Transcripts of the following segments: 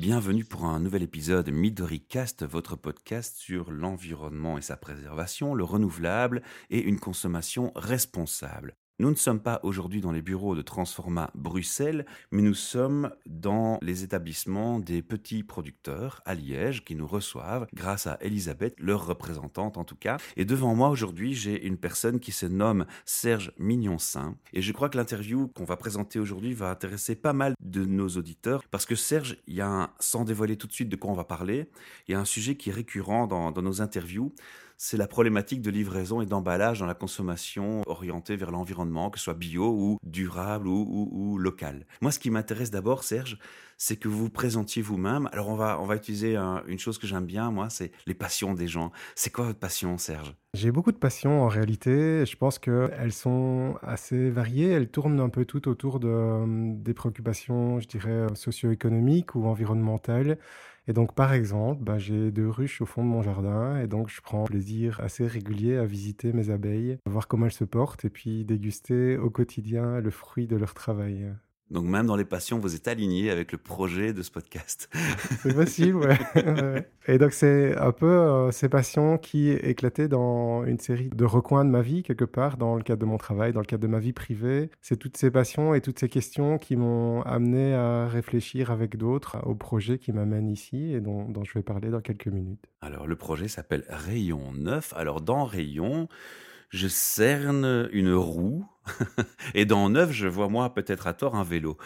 Bienvenue pour un nouvel épisode MidoriCast, votre podcast sur l'environnement et sa préservation, le renouvelable et une consommation responsable. Nous ne sommes pas aujourd'hui dans les bureaux de Transforma Bruxelles, mais nous sommes dans les établissements des petits producteurs à Liège qui nous reçoivent grâce à Elisabeth, leur représentante en tout cas. Et devant moi aujourd'hui, j'ai une personne qui se nomme Serge Mignon-Saint. Et je crois que l'interview qu'on va présenter aujourd'hui va intéresser pas mal de nos auditeurs parce que Serge, il y a un, sans dévoiler tout de suite de quoi on va parler, il y a un sujet qui est récurrent dans, dans nos interviews c'est la problématique de livraison et d'emballage dans la consommation orientée vers l'environnement, que ce soit bio ou durable ou, local. Moi, ce qui m'intéresse d'abord, Serge, c'est que vous vous présentiez vous-même. Alors, on va, on va utiliser une chose que j'aime bien, moi, c'est les passions des gens. C'est quoi votre passion, Serge? J'ai beaucoup de passions en réalité. Je pense qu'elles sont assez variées. Elles tournent un peu toutes autour de, des préoccupations, je dirais, socio-économiques ou environnementales. Et donc, par exemple, bah, j'ai deux ruches au fond de mon jardin et donc je prends plaisir assez régulier à visiter mes abeilles, voir comment elles se portent et puis déguster au quotidien le fruit de leur travail. Donc même dans les passions, vous êtes aligné avec le projet de ce podcast. C'est possible, ouais. Et donc c'est un peu euh, ces passions qui éclataient dans une série de recoins de ma vie, quelque part, dans le cadre de mon travail, dans le cadre de ma vie privée. C'est toutes ces passions et toutes ces questions qui m'ont amené à réfléchir avec d'autres au projet qui m'amène ici et dont, dont je vais parler dans quelques minutes. Alors le projet s'appelle Rayon 9. Alors dans Rayon, je cerne une roue et dans neuf, je vois moi peut-être à tort un vélo.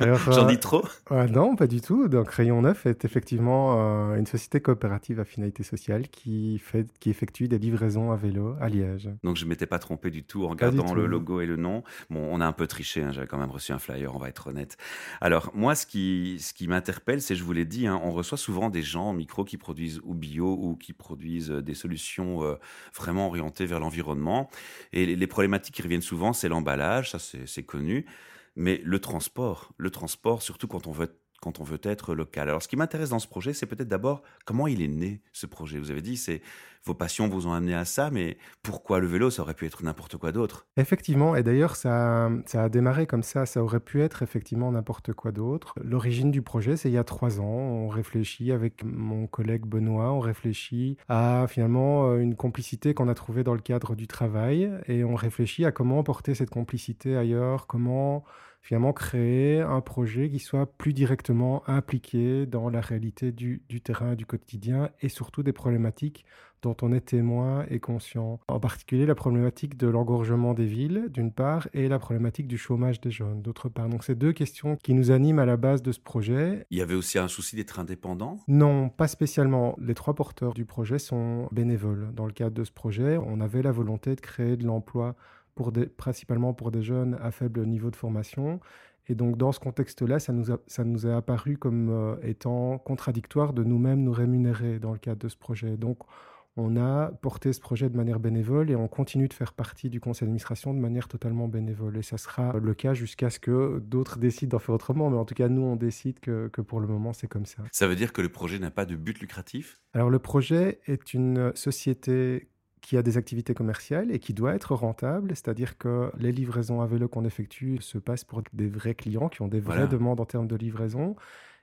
J'en dis trop Non, pas du tout. Donc Rayon Neuf est effectivement euh, une société coopérative à finalité sociale qui, fait, qui effectue des livraisons à vélo à Liège. Donc je m'étais pas trompé du tout en regardant le logo et le nom. Bon, on a un peu triché, hein, j'avais quand même reçu un flyer, on va être honnête. Alors moi, ce qui, ce qui m'interpelle, c'est, je vous l'ai dit, hein, on reçoit souvent des gens en micro qui produisent ou bio ou qui produisent des solutions euh, vraiment orientées vers l'environnement. Et les, les problématiques qui reviennent souvent, c'est l'emballage, ça c'est connu, mais le transport, le transport, surtout quand on veut quand on veut être local. Alors, ce qui m'intéresse dans ce projet, c'est peut-être d'abord comment il est né, ce projet. Vous avez dit, c'est vos passions vous ont amené à ça, mais pourquoi le vélo? Ça aurait pu être n'importe quoi d'autre. Effectivement, et d'ailleurs, ça, a démarré comme ça. Ça aurait pu être effectivement n'importe quoi d'autre. L'origine du projet, c'est il y a trois ans. On réfléchit avec mon collègue Benoît, on réfléchit à finalement euh, une complicité qu'on a trouvée dans le cadre du travail, et on réfléchit à comment porter cette complicité ailleurs, comment finalement créer un projet qui soit plus directement impliqué dans la réalité du terrain, du quotidien et surtout des problématiques dont on est témoin et conscient. En particulier la problématique de l'engorgement des villes, d'une part, et la problématique du chômage des jeunes, d'autre part. Donc c'est deux questions qui nous animent à la base de ce projet. Il y avait aussi un souci d'être indépendant? Non, pas spécialement. Les trois porteurs du projet sont bénévoles. Dans le cadre de ce projet, on avait la volonté de créer de l'emploi principalement pour des jeunes à faible niveau de formation. Et donc, dans ce contexte-là, ça nous, a, ça nous est apparu comme euh, étant contradictoire de nous-mêmes nous rémunérer dans le cadre de ce projet. Donc, on a porté ce projet de manière bénévole et on continue de faire partie du conseil d'administration de manière totalement bénévole. Et ça sera le cas jusqu'à ce que d'autres décident d'en faire autrement. Mais en tout cas, nous, on décide que, que pour le moment, c'est comme ça. Ça veut dire que le projet n'a pas de but lucratif? Alors, le projet est une société qui a des activités commerciales et qui doit être rentable, c'est-à-dire que les livraisons à vélo qu'on effectue se passent pour des vrais clients qui ont des vraies demandes en termes de livraison.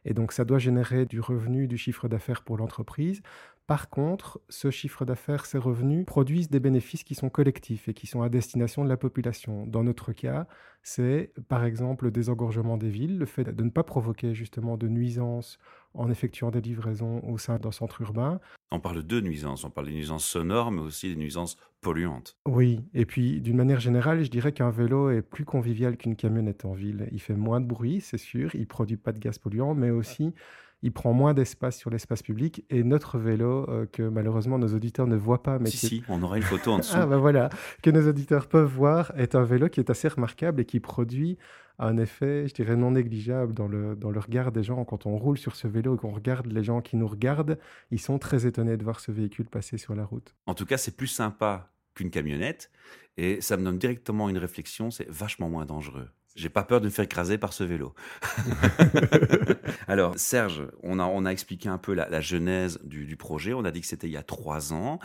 Et donc, ça doit générer du revenu, du chiffre d'affaires pour l'entreprise. Par contre, ce chiffre d'affaires, ces revenus produisent des bénéfices qui sont collectifs et qui sont à destination de la population. Dans notre cas, c'est par exemple le désengorgement des villes, le fait de ne pas provoquer justement de nuisances en effectuant des livraisons au sein d'un centre urbain. On parle de nuisances, on parle des nuisances sonores, mais aussi des nuisances polluantes. Oui, et puis d'une manière générale, je dirais qu'un vélo est plus convivial qu'une camionnette en ville. Il fait moins de bruit, c'est sûr, il produit pas de gaz polluant, mais aussi il prend moins d'espace sur l'espace public. Et notre vélo, euh, que malheureusement nos auditeurs ne voient pas, mais si, si, on aura une photo en dessous. ah ben voilà, que nos auditeurs peuvent voir, est un vélo qui est assez remarquable et qui produit un effet, je dirais, non négligeable dans le, dans le regard des gens. Quand on roule sur ce vélo et qu'on regarde les gens qui nous regardent, ils sont très étonnés de voir ce véhicule passer sur la route. En tout cas, c'est plus sympa qu'une camionnette. Et ça me donne directement une réflexion, c'est vachement moins dangereux. J'ai pas peur de me faire écraser par ce vélo. Alors, Serge, on a, on a expliqué un peu la, genèse du, du, projet. On a dit que c'était il y a trois ans.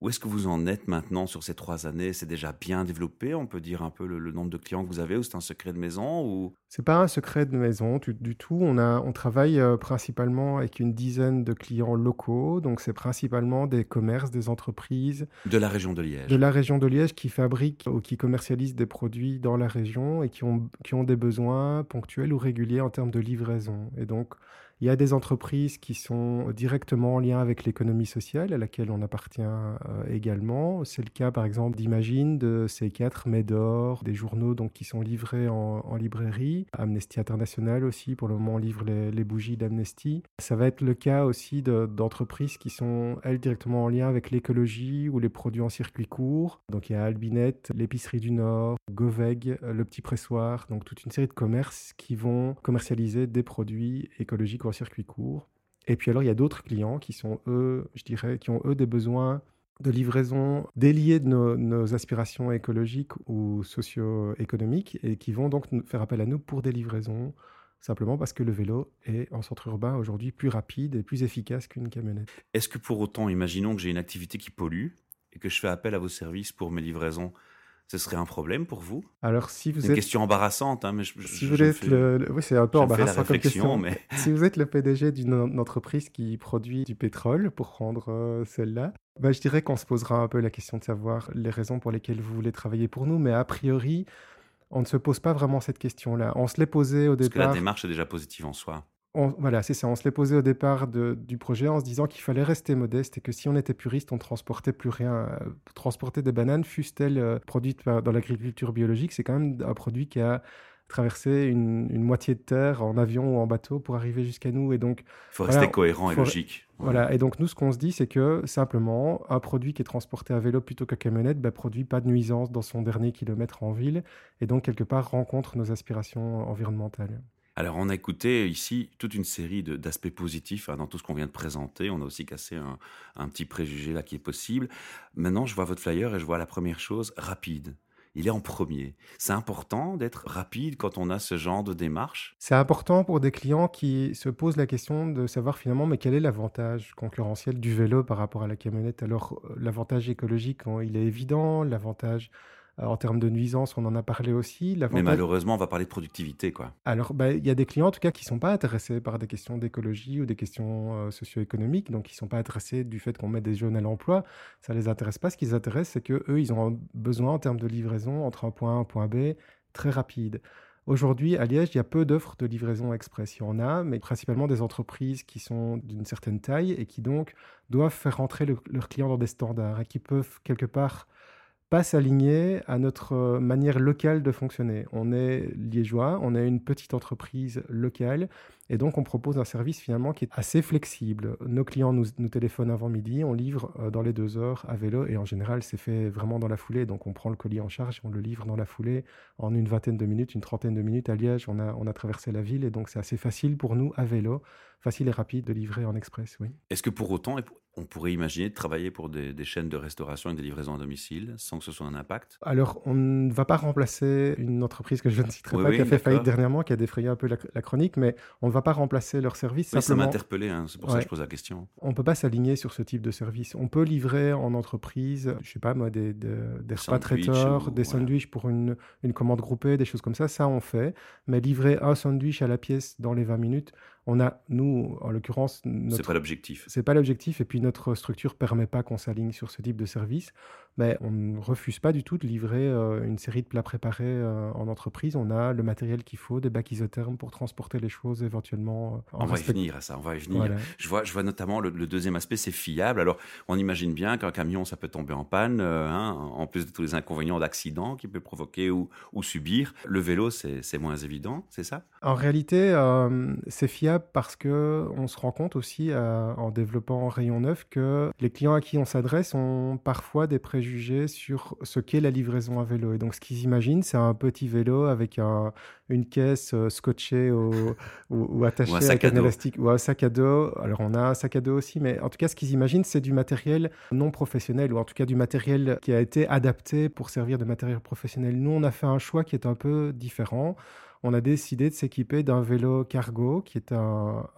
Où est-ce que vous en êtes maintenant sur ces trois années? C'est déjà bien développé On peut dire un peu le, nombre de clients que vous avez ou c'est un secret de maison ou... C'est pas un secret de maison du, tout. On, a, on travaille euh, principalement avec une dizaine de clients locaux. Donc c'est principalement des commerces, des entreprises. De la région de Liège. De la région de Liège qui fabriquent ou qui commercialisent des produits dans la région et qui ont, qui ont des besoins ponctuels ou réguliers en termes de livraison. Et donc il y a des entreprises qui sont directement en lien avec l'économie sociale, à laquelle on appartient euh, également. C'est le cas, par exemple, d'Imagine, de C4, Médor, des journaux donc, qui sont livrés en, librairie. Amnesty International aussi, pour le moment, livre les, bougies d'Amnesty. Ça va être le cas aussi d'entreprises qui sont, elles, directement en lien avec l'écologie ou les produits en circuit court. Donc il y a Albinet, l'épicerie du Nord, Goveg, le petit pressoir, donc toute une série de commerces qui vont commercialiser des produits écologiques circuit court. Et puis alors, il y a d'autres clients qui sont, eux, je dirais, qui ont, eux, des besoins de livraison déliés de nos, aspirations écologiques ou socio-économiques et qui vont donc faire appel à nous pour des livraisons simplement parce que le vélo est en centre urbain aujourd'hui plus rapide et plus efficace qu'une camionnette. Est-ce que pour autant, imaginons que j'ai une activité qui pollue et que je fais appel à vos services pour mes livraisons, ce serait un problème pour vous? Alors, si vous une question embarrassante, hein, mais je, si vous êtes le, oui, c'est un peu embarrassant comme question. Mais... si vous êtes le PDG d'une entreprise qui produit du pétrole, pour prendre euh, celle-là, bah, je dirais qu'on se posera un peu la question de savoir les raisons pour lesquelles vous voulez travailler pour nous, mais a priori, on ne se pose pas vraiment cette question-là. On se l'est posé au départ. Parce que la démarche est déjà positive en soi voilà, c'est ça. On se l'est posé au départ du projet en se disant qu'il fallait rester modeste et que si on était puriste, on transportait plus rien. Euh, transporter des bananes, fussent-elles euh, produites dans l'agriculture biologique, c'est quand même un produit qui a traversé une, moitié de terre en avion ou en bateau pour arriver jusqu'à nous. Et donc, il faut rester cohérent et logique. Voilà. Et donc nous, ce qu'on se dit, c'est que simplement, un produit qui est transporté à vélo plutôt qu'à camionnette, bah, produit pas de nuisance dans son dernier kilomètre en ville, et donc quelque part rencontre nos aspirations environnementales. Alors, on a écouté ici toute une série d'aspects positifs hein, dans tout ce qu'on vient de présenter. On a aussi cassé un, petit préjugé là qui est possible. Maintenant, je vois votre flyer et je vois la première chose, rapide. Il est en premier. C'est important d'être rapide quand on a ce genre de démarche? C'est important pour des clients qui se posent la question de savoir finalement, mais quel est l'avantage concurrentiel du vélo par rapport à la camionnette? Alors, euh, l'avantage écologique, il est évident. L'avantage en termes de nuisance, on en a parlé aussi. Mais malheureusement, on va parler de productivité. quoi. Alors, bah, il y a des clients, en tout cas, qui ne sont pas intéressés par des questions d'écologie ou des questions euh, socio-économiques, donc qui ne sont pas intéressés du fait qu'on met des jeunes à l'emploi. Ça ne les intéresse pas. Ce qui les intéresse, c'est qu'eux, ils ont besoin, en termes de livraison, entre un point A et un point B, très rapide. Aujourd'hui, à Liège, il y a peu d'offres de livraison express. Il y en a, mais principalement des entreprises qui sont d'une certaine taille et qui donc doivent faire rentrer leurs clients dans des standards et qui peuvent quelque part pas s'aligner à notre euh, manière locale de fonctionner. On est liégeois, on est une petite entreprise locale et donc on propose un service finalement qui est assez flexible. Nos clients nous, nous téléphonent avant midi, on livre euh, dans les deux heures à vélo et en général c'est fait vraiment dans la foulée. Donc on prend le colis en charge, on le livre dans la foulée en une vingtaine de minutes, une trentaine de minutes à Liège. On a, on a traversé la ville et donc c'est assez facile pour nous à vélo, facile et rapide de livrer en express. Oui. Est-ce que pour autant, on pourrait imaginer de travailler pour des, chaînes de restauration et des livraisons à domicile sans que ce soit un impact? Alors, on ne va pas remplacer une entreprise que je ne citerai pas, qui a fait faillite dernièrement, qui a défrayé un peu la, chronique, mais on ne va pas remplacer leur service. Oui, ça m'a interpellé, hein, c'est pour ça que je pose la question. On ne peut pas s'aligner sur ce type de service. On peut livrer en entreprise, je ne sais pas moi, des, des, repas traiteurs, des sandwichs pour une, une commande groupée, des choses comme ça, ça on fait. Mais livrer un sandwich à la pièce dans les 20 minutes, on a, nous, en l'occurrence... C'est pas l'objectif. C'est pas l'objectif, et puis notre structure permet pas qu'on s'aligne sur ce type de service. Mais on ne refuse pas du tout de livrer euh, une série de plats préparés euh, en entreprise. On a le matériel qu'il faut, des bacs isothermes pour transporter les choses éventuellement. Euh, on va y venir à ça, on va y venir. Je, vois, je vois notamment le, deuxième aspect, c'est fiable. Alors, on imagine bien qu'un camion, ça peut tomber en panne, hein, en plus de tous les inconvénients d'accident qu'il peut provoquer ou, ou subir. Le vélo, c'est moins évident, c'est ça? En réalité, c'est fiable parce que on se rend compte aussi en développant Rayon Neuf que les clients à qui on s'adresse ont parfois des préjugés sur ce qu'est la livraison à vélo. Et donc, ce qu'ils imaginent, c'est un petit vélo avec un, une caisse euh, scotchée ou, ou, attachée avec un élastique ou un sac à dos. Alors, on a un sac à dos aussi, mais en tout cas, ce qu'ils imaginent, c'est du matériel non professionnel ou en tout cas du matériel qui a été adapté pour servir de matériel professionnel. Nous, on a fait un choix qui est un peu différent on a décidé de s'équiper d'un vélo cargo qui est un,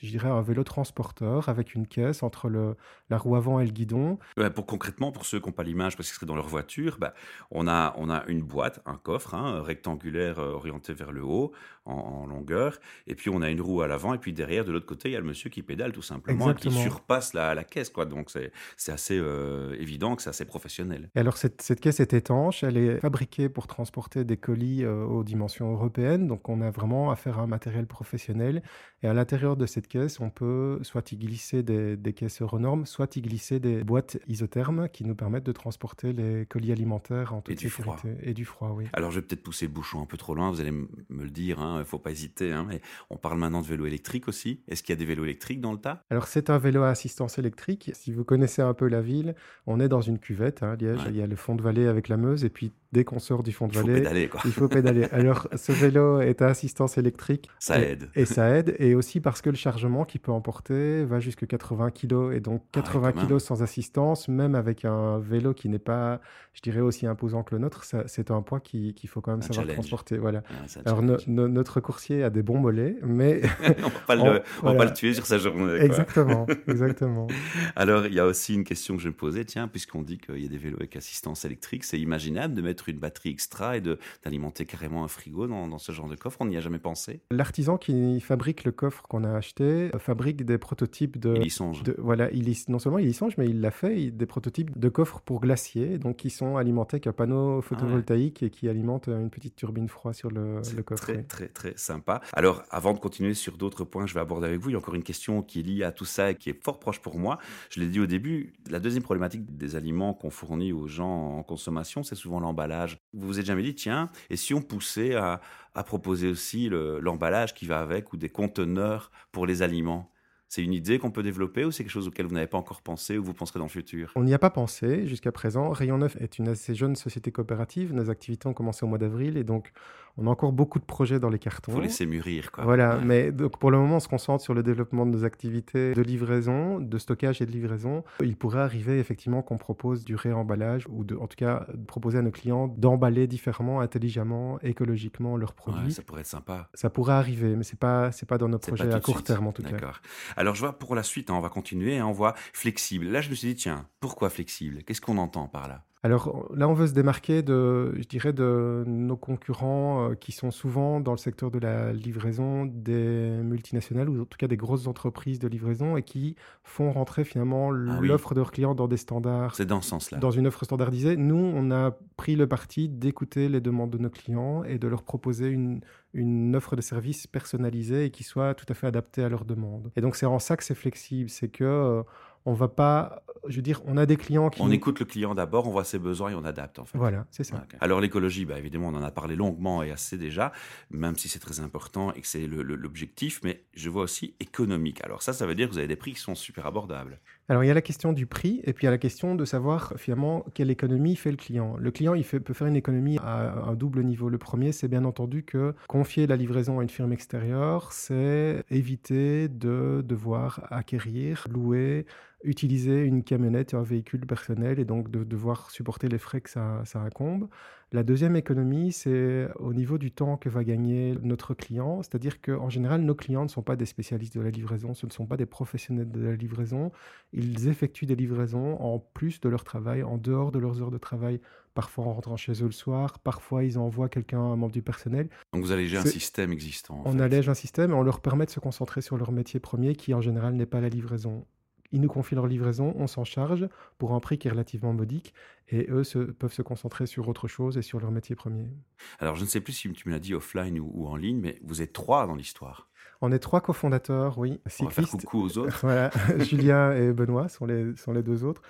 je dirais, un vélo transporteur avec une caisse entre le, la roue avant et le guidon. pour concrètement, pour ceux qui n'ont pas l'image parce qu'ils seraient dans leur voiture, bah, on, a, on a une boîte, un coffre hein, rectangulaire euh, orienté vers le haut en, longueur, et puis on a une roue à l'avant, et puis derrière, de l'autre côté, il y a le monsieur qui pédale tout simplement et qui surpasse la, la caisse. Quoi. Donc c'est assez euh, évident que c'est assez professionnel. Et alors cette, cette, caisse est étanche, elle est fabriquée pour transporter des colis euh, aux dimensions européennes, donc on a vraiment affaire à un matériel professionnel. Et à l'intérieur de cette caisse, on peut soit y glisser des, des caisses euronormes, soit y glisser des boîtes isothermes qui nous permettent de transporter les colis alimentaires en toute et sécurité. Du froid. Et du froid, oui. Alors je vais peut-être pousser le bouchon un peu trop loin, vous allez me le dire, hein, il ne faut pas hésiter. Hein, mais on parle maintenant de vélo électrique aussi. Est-ce qu'il y a des vélos électriques dans le tas? Alors c'est un vélo à assistance électrique. Si vous connaissez un peu la ville, on est dans une cuvette, hein, Liège. Il y a le fond de vallée avec la Meuse et puis dès qu'on sort du fond de vallée, il faut pédaler. Alors, ce vélo est à assistance électrique. Ça aide. Et ça aide. Et aussi parce que le chargement qu'il peut emporter va jusqu'à 80 kg. Et donc, 80 ah kg sans assistance, même avec un vélo qui n'est pas, je dirais, aussi imposant que le nôtre, c'est un poids qu'il faut quand même savoir transporter. Voilà. Alors, notre coursier a des bons mollets, mais. on ne va, pas le tuer sur sa journée. Exactement. exactement. Alors, il y a aussi une question que je me posais. Tiens, puisqu'on dit qu'il y a des vélos avec assistance électrique, c'est imaginable de mettre une batterie extra et d'alimenter carrément un frigo dans, ce genre de coffre On n'y a jamais pensé L'artisan qui fabrique le coffre qu'on a acheté euh, fabrique des prototypes de. Il y songe. voilà, il non seulement il y songe, mais il l'a fait, des prototypes de coffres pour glaciers, donc qui sont alimentés avec un panneau ah photovoltaïque et qui alimentent une petite turbine froide sur le, coffre. Très, très, très sympa. Alors, avant de continuer sur d'autres points, je vais aborder avec vous. Il y a encore une question qui est liée à tout ça et qui est fort proche pour moi. Je l'ai dit au début, la deuxième problématique des aliments qu'on fournit aux gens en consommation, c'est souvent l'emballage vous vous êtes jamais dit, tiens, et si on poussait à, proposer aussi l'emballage qui va avec ou des conteneurs pour les aliments? C'est une idée qu'on peut développer ou c'est quelque chose auquel vous n'avez pas encore pensé ou vous penserez dans le futur? On n'y a pas pensé jusqu'à présent. Rayon 9 est une assez jeune société coopérative. Nos activités ont commencé au mois d'avril et donc on a encore beaucoup de projets dans les cartons. Il faut laisser mûrir. Quoi. Voilà, mais donc pour le moment, on se concentre sur le développement de nos activités de livraison, de stockage et de livraison. Il pourrait arriver effectivement qu'on propose du réemballage ou de, en tout cas proposer à nos clients d'emballer différemment, intelligemment, écologiquement leurs produits. ça pourrait être sympa. Ça pourrait arriver, mais c'est pas c'est pas dans nos projets à court terme en tout cas. D'accord. Alors je vois pour la suite, hein, on va continuer, hein, on voit flexible. Là, je me suis dit tiens, pourquoi flexible? Qu'est-ce qu'on entend par là? Alors là, on veut se démarquer de, je dirais, de nos concurrents euh, qui sont souvent dans le secteur de la livraison des multinationales ou en tout cas des grosses entreprises de livraison et qui font rentrer finalement ah l'offre de leurs clients dans des standards. C'est dans ce sens-là. Dans une offre standardisée. Nous, on a pris le parti d'écouter les demandes de nos clients et de leur proposer une, une offre de service personnalisée et qui soit tout à fait adaptée à leurs demandes. Et donc c'est en ça que c'est flexible, c'est que euh, on va pas, je veux dire, on a des clients qui... On écoute le client d'abord, on voit ses besoins et on adapte en fait. Voilà, c'est ça. Alors l'écologie, bah, évidemment, on en a parlé longuement et assez déjà, même si c'est très important et que c'est l'objectif, mais je vois aussi économique. Alors ça, ça veut dire que vous avez des prix qui sont super abordables. Alors il y a la question du prix et puis il y a la question de savoir finalement quelle économie fait le client. Le client, il fait, peut faire une économie à un double niveau. Le premier, c'est bien entendu que confier la livraison à une firme extérieure, c'est éviter de devoir acquérir, louer, utiliser une camionnette et un véhicule personnel et donc de devoir supporter les frais que ça, ça incombe. La deuxième économie, c'est au niveau du temps que va gagner notre client, c'est-à-dire qu'en général, nos clients ne sont pas des spécialistes de la livraison, ce ne sont pas des professionnels de la livraison, ils effectuent des livraisons en plus de leur travail, en dehors de leurs heures de travail, parfois en rentrant chez eux le soir, parfois ils envoient quelqu'un, un membre du personnel. Donc vous allégez un système existant. on allège un système et on leur permet de se concentrer sur leur métier premier qui en général n'est pas la livraison. Ils nous confient leur livraison, on s'en charge pour un prix qui est relativement modique et eux peuvent se concentrer sur autre chose et sur leur métier premier. Alors je ne sais plus si tu me l'as dit offline ou, en ligne, mais vous êtes trois dans l'histoire. On est trois cofondateurs, oui. On va faire coucou aux autres. voilà, Julien et Benoît sont les, sont les deux autres.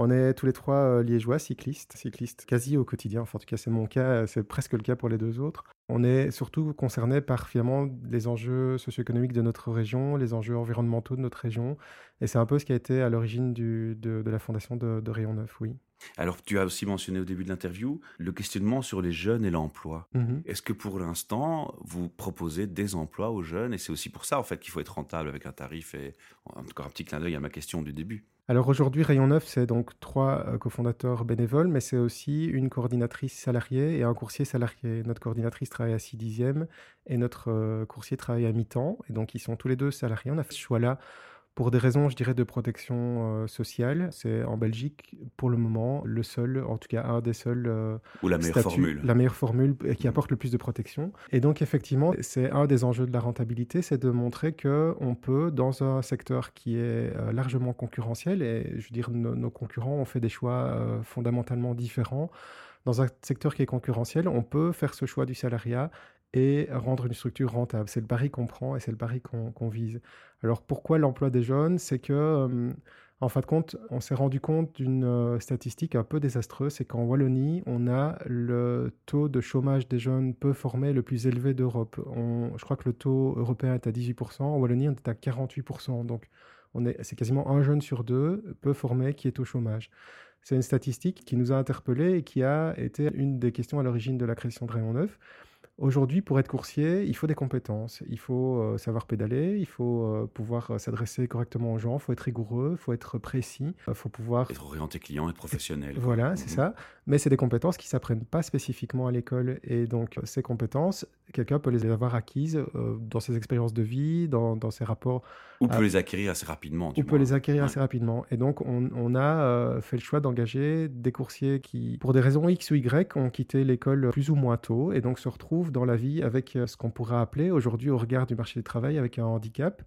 On est tous les trois euh, liégeois, cyclistes, cyclistes quasi au quotidien. Enfin, en tout cas, c'est mon cas, c'est presque le cas pour les deux autres. On est surtout concerné par finalement les enjeux socio-économiques de notre région, les enjeux environnementaux de notre région. Et c'est un peu ce qui a été à l'origine de, la fondation de, de Rayon 9, oui. Alors, tu as aussi mentionné au début de l'interview le questionnement sur les jeunes et l'emploi. Mmh Est-ce que pour l'instant, vous proposez des emplois aux jeunes Et c'est aussi pour ça, en fait, qu'il faut être rentable avec un tarif. Et encore un petit clin d'œil à ma question du début. Alors aujourd'hui, Rayon 9, c'est donc trois euh, cofondateurs bénévoles, mais c'est aussi une coordinatrice salariée et un coursier salarié. Notre coordinatrice travaille à 6 dixièmes et notre euh, coursier travaille à mi-temps. Et donc, ils sont tous les deux salariés. On a fait ce choix-là pour des raisons, je dirais, de protection euh, sociale. C'est en Belgique, pour le moment, le seul, en tout cas un des seuls. euh, Ou la meilleure statuts- formule. La meilleure formule et qui Mhm. apporte le plus de protection. Et donc, effectivement, c'est un des enjeux de la rentabilité, c'est de montrer qu'on peut, dans un secteur qui est euh, largement concurrentiel, et je veux dire, nos, nos concurrents ont fait des choix euh, fondamentalement différents. Dans un secteur qui est concurrentiel, on peut faire ce choix du salariat et rendre une structure rentable. C'est le pari qu'on prend et c'est le pari qu'on vise. Alors pourquoi l'emploi des jeunes? C'est que, en fin de compte, on s'est rendu compte d'une statistique un peu désastreuse, c'est qu'en Wallonie, on a le taux de chômage des jeunes peu formés le plus élevé d'Europe. Je crois que le taux européen est à 18%, en Wallonie on est à 48%. Donc on est, c'est quasiment un jeune sur deux peu formé qui est au chômage. C'est une statistique qui nous a interpellés et qui a été une des questions à l'origine de la création de Rayon 9. Aujourd'hui, pour être coursier, il faut des compétences. Il faut euh, savoir pédaler, il faut euh, pouvoir euh, s'adresser correctement aux gens, il faut être rigoureux, il faut être précis, il faut pouvoir... Être orienté client, être professionnel. Voilà, c'est Mhm. ça. Mais c'est des compétences qui s'apprennent pas spécifiquement à l'école. Et donc, ces compétences, quelqu'un peut les avoir acquises dans ses expériences de vie, dans, dans ses rapports Ou peut les acquérir assez rapidement. on peut les acquérir Ouais. assez rapidement. Et donc, on, on a fait le choix d'engager des coursiers qui, pour des raisons X ou Y, ont quitté l'école plus ou moins tôt et donc se retrouvent dans la vie avec euh, ce qu'on pourrait appeler aujourd'hui, au regard du marché du travail, avec un handicap.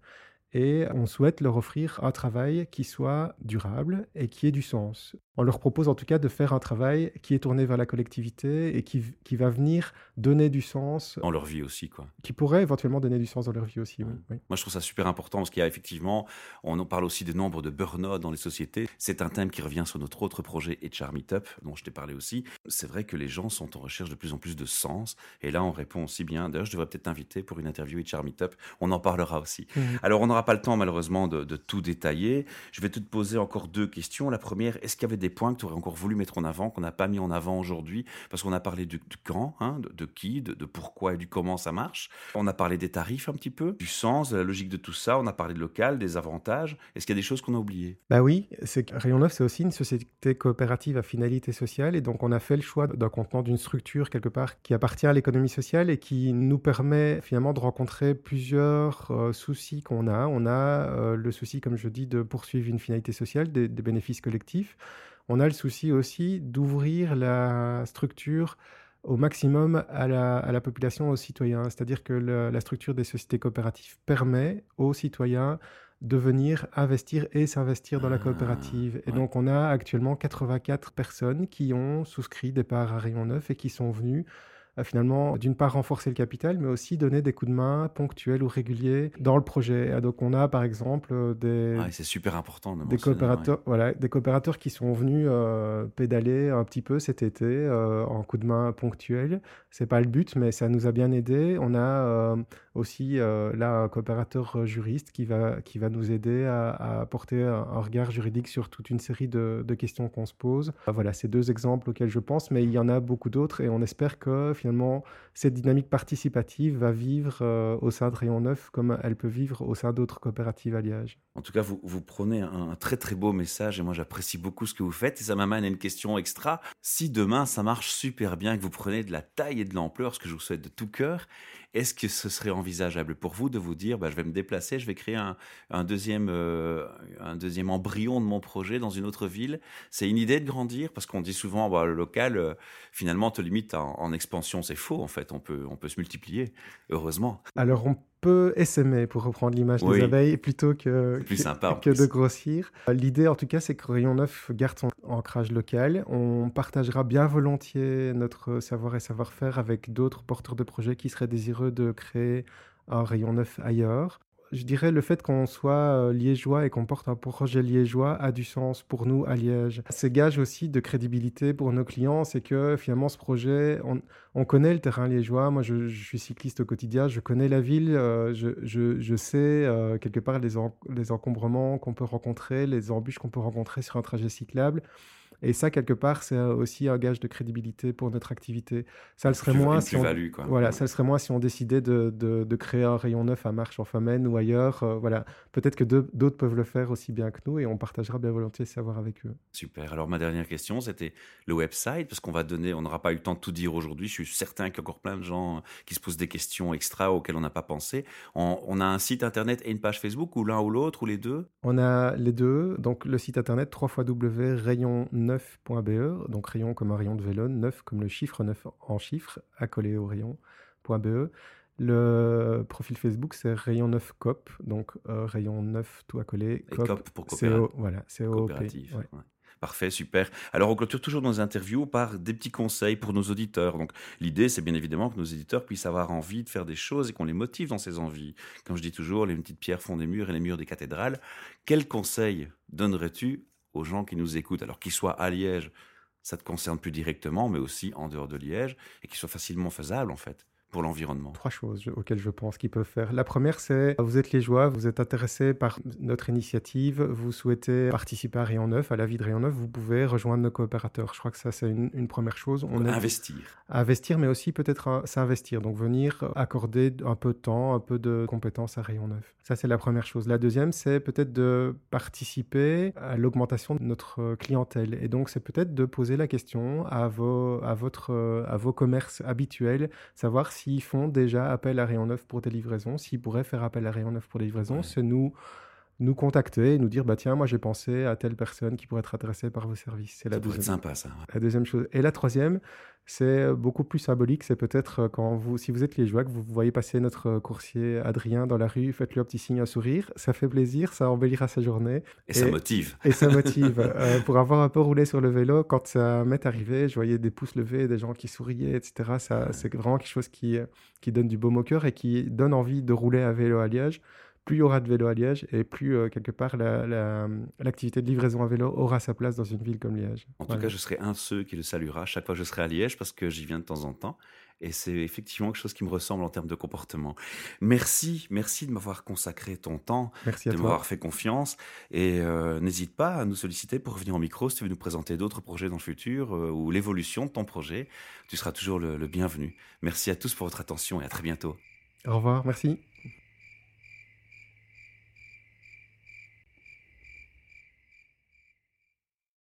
Et on souhaite leur offrir un travail qui soit durable et qui ait du sens. On leur propose en tout cas de faire un travail qui est tourné vers la collectivité et qui, qui va venir donner du sens, Dans leur vie aussi, quoi. qui pourrait éventuellement donner du sens dans leur vie aussi. oui. Moi, je trouve ça super important parce qu'il y a effectivement, on en parle aussi des nombres de burn-out dans les sociétés. C'est un thème qui revient sur notre autre projet HR Meetup, dont je t'ai parlé aussi. C'est vrai que les gens sont en recherche de plus en plus de sens. Et là, on répond aussi bien. D'ailleurs, je devrais peut-être t'inviter pour une interview HR Meetup. On en parlera aussi. Alors, on pas le temps, malheureusement, de, tout détailler. Je vais te poser encore deux questions. La première, est-ce qu'il y avait des points que tu aurais encore voulu mettre en avant, qu'on n'a pas mis en avant aujourd'hui? Parce qu'on a parlé du, du quand, hein, de, qui, de, pourquoi et du comment ça marche. On a parlé des tarifs un petit peu, du sens, de la logique de tout ça. On a parlé de local, des avantages. Est-ce qu'il y a des choses qu'on a oubliées? Bah oui, c'est Rayon 9, c'est aussi une société coopérative à finalité sociale. Et donc, on a fait le choix d'un contenant, d'une structure quelque part qui appartient à l'économie sociale et qui nous permet finalement de rencontrer plusieurs euh, soucis qu'on a. On a euh, le souci, comme je dis, de poursuivre une finalité sociale, des, des bénéfices collectifs. On a le souci aussi d'ouvrir la structure au maximum à la, à la population, aux citoyens. C'est-à-dire que le- la structure des sociétés coopératives permet aux citoyens de venir investir et s'investir dans la Ah, coopérative. Et ouais. donc, on a actuellement 84 personnes qui ont souscrit des parts à Rayon 9 et qui sont venues finalement, d'une part, renforcer le capital, mais aussi donner des coups de main ponctuels ou réguliers dans le projet. Et donc, on a, par exemple, euh, des, Ouais, C'est super important de des ouais. coopérateurs, voilà, des coopérateurs qui sont venus euh, pédaler un petit peu cet été euh, en coup de main ponctuel. C'est pas le but, mais ça nous a bien aidé. On a euh, aussi là un coopérateur juriste qui va, qui va nous aider à, à apporter un, un regard juridique sur toute une série de, de questions qu'on se pose. Voilà, c'est deux exemples auxquels je pense, mais il y en a beaucoup d'autres et on espère que finalement cette dynamique participative va vivre euh, au sein de Rayon 9 comme elle peut vivre au sein d'autres coopératives à. En tout cas, vous, prenez un, très très beau message et moi j'apprécie beaucoup ce que vous faites et ça m'amène à une question extra. Si demain ça marche super bien, que vous prenez de la taille et de l'ampleur, ce que je vous souhaite de tout cœur, est-ce que ce serait envisageable pour vous de vous dire, bah, je vais me déplacer, je vais créer un, un deuxième, euh, un deuxième embryon de mon projet dans une autre ville? C'est une idée de grandir? Parce qu'on dit souvent, bah, le local, euh, finalement, te limite en expansion. C'est faux en fait, on peut, on peut se multiplier, heureusement. Alors, on peut essaimer, pour reprendre l'image Oui. des abeilles, plutôt que, plus que- sympa, que de grossir. L'idée, en tout cas, c'est que Rayon 9 garde son ancrage local. On partagera bien volontiers notre savoir et savoir-faire avec d'autres porteurs de projets qui seraient désireux de créer un Rayon 9 ailleurs. Je dirais le fait qu'on soit euh, liégeois et qu'on porte un projet liégeois a du sens pour nous à Liège. C'est gage aussi de crédibilité pour nos clients, c'est que finalement ce projet, on, on connaît le terrain liégeois. Moi, je, suis cycliste au quotidien, je connais la ville, euh, je, sais euh, quelque part les encombrements qu'on peut rencontrer, les embûches qu'on peut rencontrer sur un trajet cyclable. Et ça, quelque part, c'est aussi un gage de crédibilité pour notre activité. Ça le serait moins si on, voilà, ça le serait moins si on décidait de, de, créer un rayon neuf à Marche en Famenne ou ailleurs. Euh, voilà, peut-être que d'autres peuvent le faire aussi bien que nous et on partagera bien volontiers ce savoir avec eux. Super. Alors ma dernière question, c'était le website, parce qu'on va donner, on n'aura pas eu le temps de tout dire aujourd'hui. Je suis certain qu'il y a encore plein de gens qui se posent des questions extra auxquelles on n'a pas pensé. On, a un site internet et une page Facebook ou l'un ou l'autre ou les deux? On a les deux. Donc le site internet www.rayon9.be, donc rayon comme un rayon de vélo, 9 comme le chiffre 9 en chiffres, accolé au rayon.be. Le profil Facebook, c'est Rayon 9 COP, donc euh, Rayon 9 tout accolé. COP, COP pour coopérative. Voilà, coopérative. Parfait, super. Alors, on clôture toujours nos interviews par des petits conseils pour nos auditeurs. Donc, l'idée, c'est bien évidemment que nos éditeurs puissent avoir envie de faire des choses et qu'on les motive dans ces envies. Comme je dis toujours, les petites pierres font des murs et les murs des cathédrales. Quels conseils donnerais-tu aux gens qui nous écoutent. Alors, qu'ils soient à Liège, ça te concerne plus directement, mais aussi en dehors de Liège, et qu'ils soient facilement faisables, en fait pour l'environnement Trois choses auxquelles je pense qu'ils peuvent faire. La première, c'est vous êtes les joies, vous êtes intéressé par notre initiative, vous souhaitez participer à Rayon Neuf, à la vie de Rayon Neuf, vous pouvez rejoindre nos coopérateurs. Je crois que ça, c'est une, première chose. On investir. Investir, mais aussi peut-être s'investir. Donc venir accorder un peu de temps, un peu de compétences à Rayon Neuf. Ça, c'est la première chose. La deuxième, c'est peut-être de participer à l'augmentation de notre clientèle. Et donc, c'est peut-être de poser la question à vos, à votre, à vos commerces habituels, savoir si s'ils font déjà appel à Rayon 9 pour des livraisons, s'ils pourraient faire appel à Rayon 9 pour des livraisons, c'est nous nous contacter et nous dire bah tiens moi j'ai pensé à telle personne qui pourrait être intéressée par vos services. C'est la ça deuxième sympa ça la deuxième chose. Et la troisième c'est beaucoup plus symbolique. C'est peut-être quand vous si vous êtes liégeois que vous voyez passer notre coursier Adrien dans la rue faites-lui un petit signe un sourire. Ça fait plaisir ça embellira sa journée. Et, ça motive. et ça motive. Euh, pour avoir un peu roulé sur le vélo quand ça m'est arrivé je voyais des pouces levés des gens qui souriaient etc ça c'est vraiment quelque chose qui qui donne du baume au cœur et qui donne envie de rouler à vélo à Liège plus il y aura de vélos à Liège et plus, euh, quelque part, l'activité de livraison à vélo aura sa place dans une ville comme Liège. En tout cas, je serai un de ceux qui le saluera chaque fois que je serai à Liège parce que j'y viens de temps en temps. Et c'est effectivement quelque chose qui me ressemble en termes de comportement. Merci, merci de m'avoir consacré ton temps, de m'avoir fait confiance. Et euh, n'hésite pas à nous solliciter pour revenir au micro si tu veux nous présenter d'autres projets dans le futur euh, ou l'évolution de ton projet. Tu seras toujours le bienvenu. Merci à tous pour votre attention et à très bientôt. Au revoir, merci.